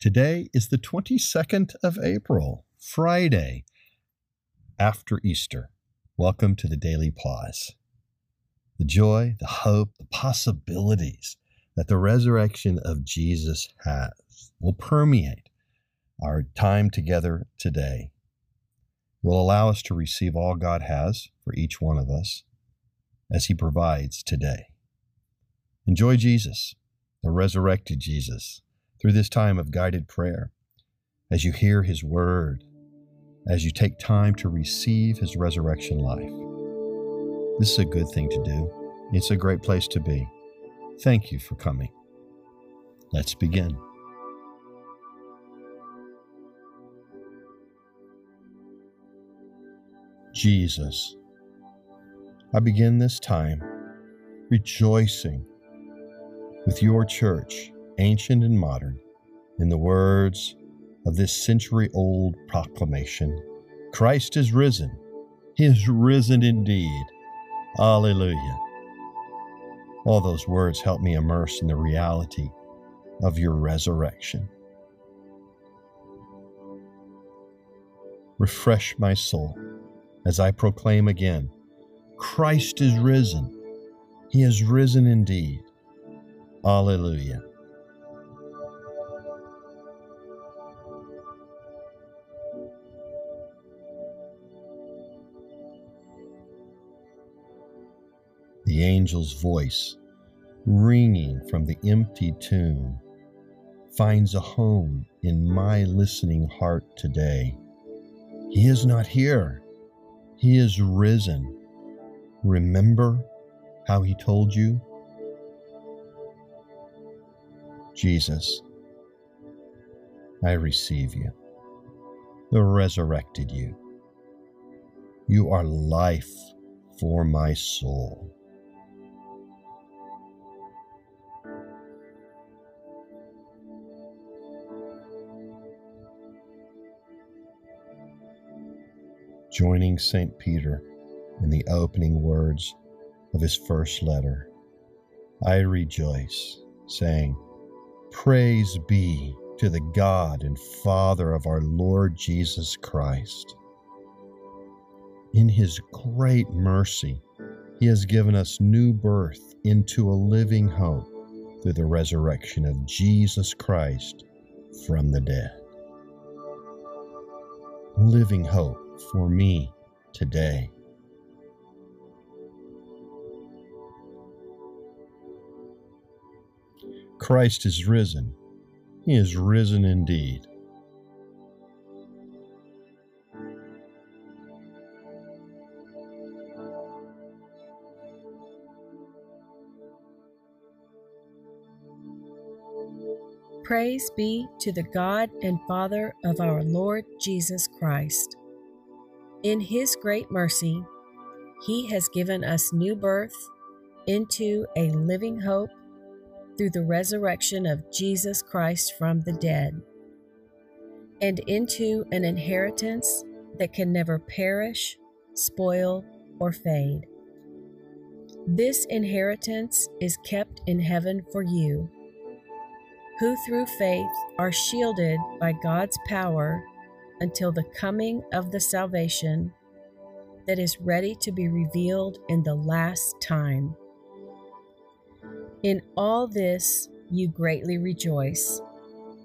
Today is the 22nd of April, Friday, after Easter. Welcome to the Daily Pause. The joy, the hope, the possibilities that the resurrection of Jesus has will permeate our time together today, will allow us to receive all God has for each one of us as He provides today. Enjoy Jesus, the resurrected Jesus through this time of guided prayer, as you hear His word, as you take time to receive His resurrection life. This is a good thing to do. It's a great place to be. Thank you for coming. Let's begin. Jesus, I begin this time rejoicing with your church ancient and modern, in the words of this century old proclamation Christ is risen. He is risen indeed. Alleluia. All those words help me immerse in the reality of your resurrection. Refresh my soul as I proclaim again Christ is risen. He is risen indeed. Alleluia. The angel's voice, ringing from the empty tomb, finds a home in my listening heart today. He is not here, He is risen. Remember how He told you? Jesus, I receive you, the resurrected you. You are life for my soul. Joining St. Peter in the opening words of his first letter. I rejoice, saying, Praise be to the God and Father of our Lord Jesus Christ. In his great mercy, he has given us new birth into a living hope through the resurrection of Jesus Christ from the dead. Living hope for me today. Christ is risen. He is risen indeed. Praise be to the God and Father of our Lord Jesus Christ. In His great mercy, He has given us new birth into a living hope through the resurrection of Jesus Christ from the dead, and into an inheritance that can never perish, spoil, or fade. This inheritance is kept in heaven for you, who through faith are shielded by God's power until the coming of the salvation that is ready to be revealed in the last time. In all this you greatly rejoice,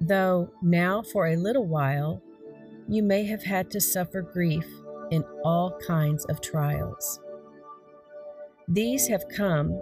though now for a little while you may have had to suffer grief in all kinds of trials. These have come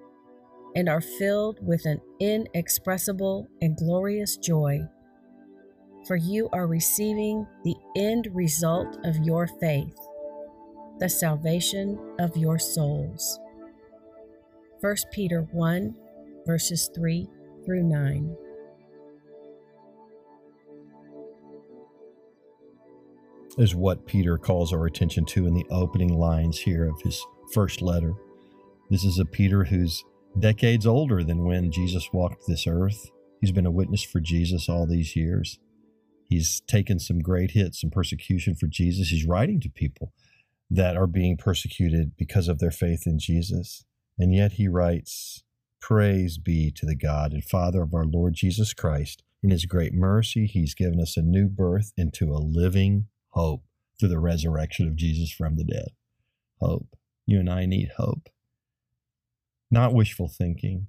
and are filled with an inexpressible and glorious joy for you are receiving the end result of your faith, the salvation of your souls. 1 Peter 1, verses 3 through 9. is what Peter calls our attention to in the opening lines here of his first letter. This is a Peter who's decades older than when Jesus walked this earth. He's been a witness for Jesus all these years. He's taken some great hits and persecution for Jesus. He's writing to people that are being persecuted because of their faith in Jesus. And yet he writes, Praise be to the God and Father of our Lord Jesus Christ. In his great mercy, he's given us a new birth into a living hope through the resurrection of Jesus from the dead. Hope. You and I need hope. Not wishful thinking,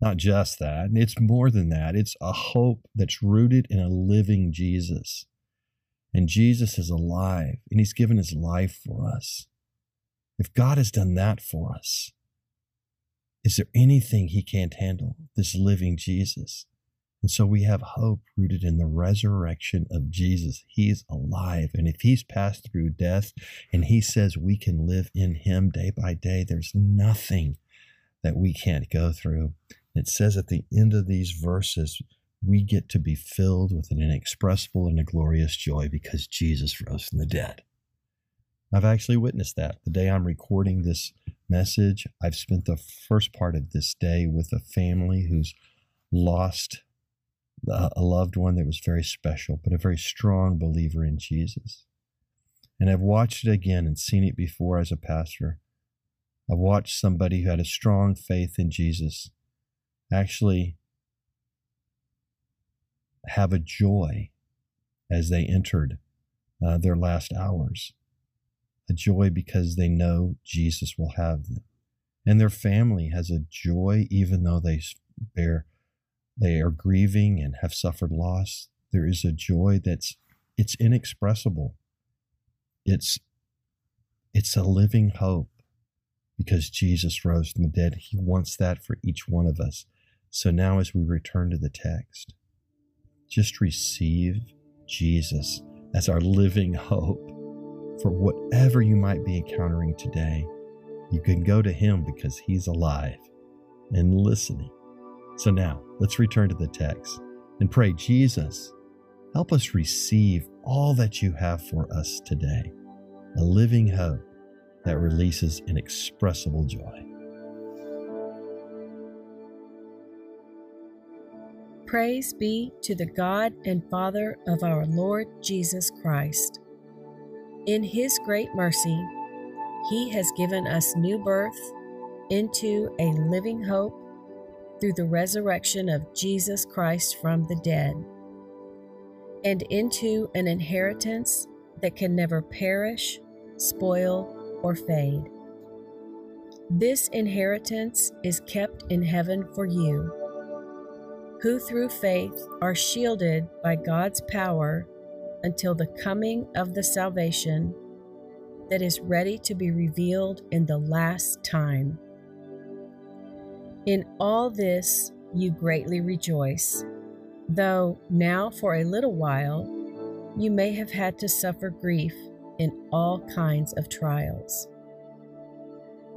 not just that. It's more than that. It's a hope that's rooted in a living Jesus. And Jesus is alive and he's given his life for us. If God has done that for us, is there anything he can't handle? This living Jesus. And so we have hope rooted in the resurrection of Jesus. He's alive. And if he's passed through death and he says we can live in him day by day, there's nothing that we can't go through. It says at the end of these verses, we get to be filled with an inexpressible and a glorious joy because Jesus rose from the dead. I've actually witnessed that. The day I'm recording this message, I've spent the first part of this day with a family who's lost uh, a loved one that was very special, but a very strong believer in Jesus. And I've watched it again and seen it before as a pastor. I've watched somebody who had a strong faith in Jesus actually have a joy as they entered uh, their last hours. A joy because they know Jesus will have them. And their family has a joy even though they bear they are grieving and have suffered loss. There is a joy that's it's inexpressible. It's it's a living hope because Jesus rose from the dead. He wants that for each one of us. So now, as we return to the text, just receive Jesus as our living hope for whatever you might be encountering today. You can go to Him because He's alive and listening so now let's return to the text and pray, Jesus, help us receive all that you have for us today, a living hope that releases inexpressible joy. Praise be to the God and Father of our Lord Jesus Christ. In his great mercy, he has given us new birth into a living hope through the resurrection of Jesus Christ from the dead, and into an inheritance that can never perish, spoil, or fade. This inheritance is kept in heaven for you, who through faith are shielded by God's power until the coming of the salvation that is ready to be revealed in the last time. In all this you greatly rejoice, though now for a little while you may have had to suffer grief in all kinds of trials.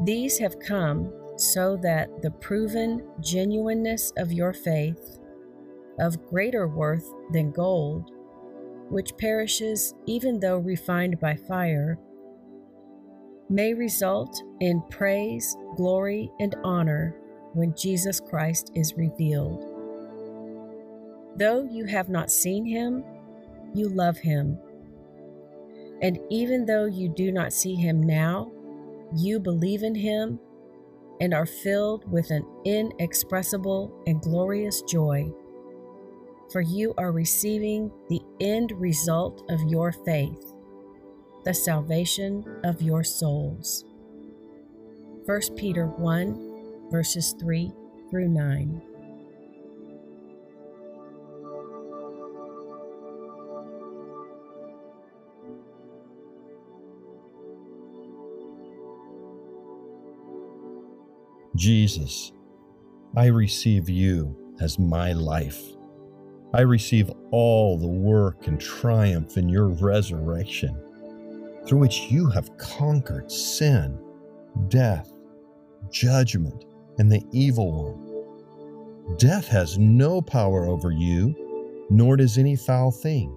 These have come so that the proven genuineness of your faith, of greater worth than gold, which perishes even though refined by fire, may result in praise, glory, and honor when Jesus Christ is revealed. Though you have not seen him, you love him. And even though you do not see him now, you believe in him and are filled with an inexpressible and glorious joy. For you are receiving the end result of your faith, the salvation of your souls. 1 Peter 1 verses 3 through 9. Jesus, I receive you as my life. I receive all the work and triumph in your resurrection, through which you have conquered sin, death, judgment, and the evil one. Death has no power over you, nor does any foul thing.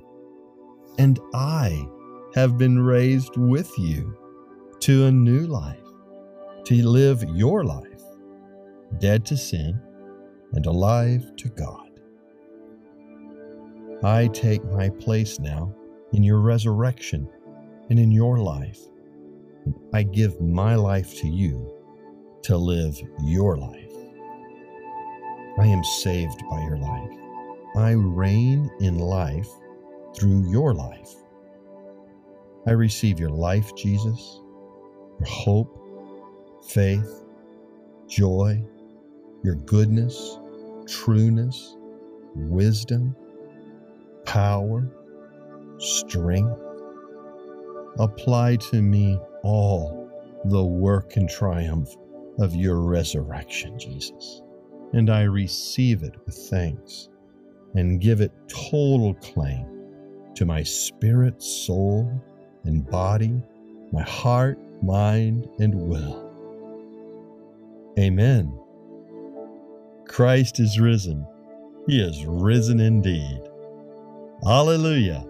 And I have been raised with you to a new life, to live your life, dead to sin and alive to God. I take my place now in your resurrection and in your life. And I give my life to you to live your life. I am saved by your life. I reign in life through your life. I receive your life, Jesus, your hope, faith, joy, your goodness, trueness, wisdom, power, strength. Apply to me all the work and triumph of your resurrection, Jesus. And I receive it with thanks and give it total claim to my spirit, soul, and body, my heart, mind, and will. Amen. Christ is risen. He is risen indeed. Hallelujah.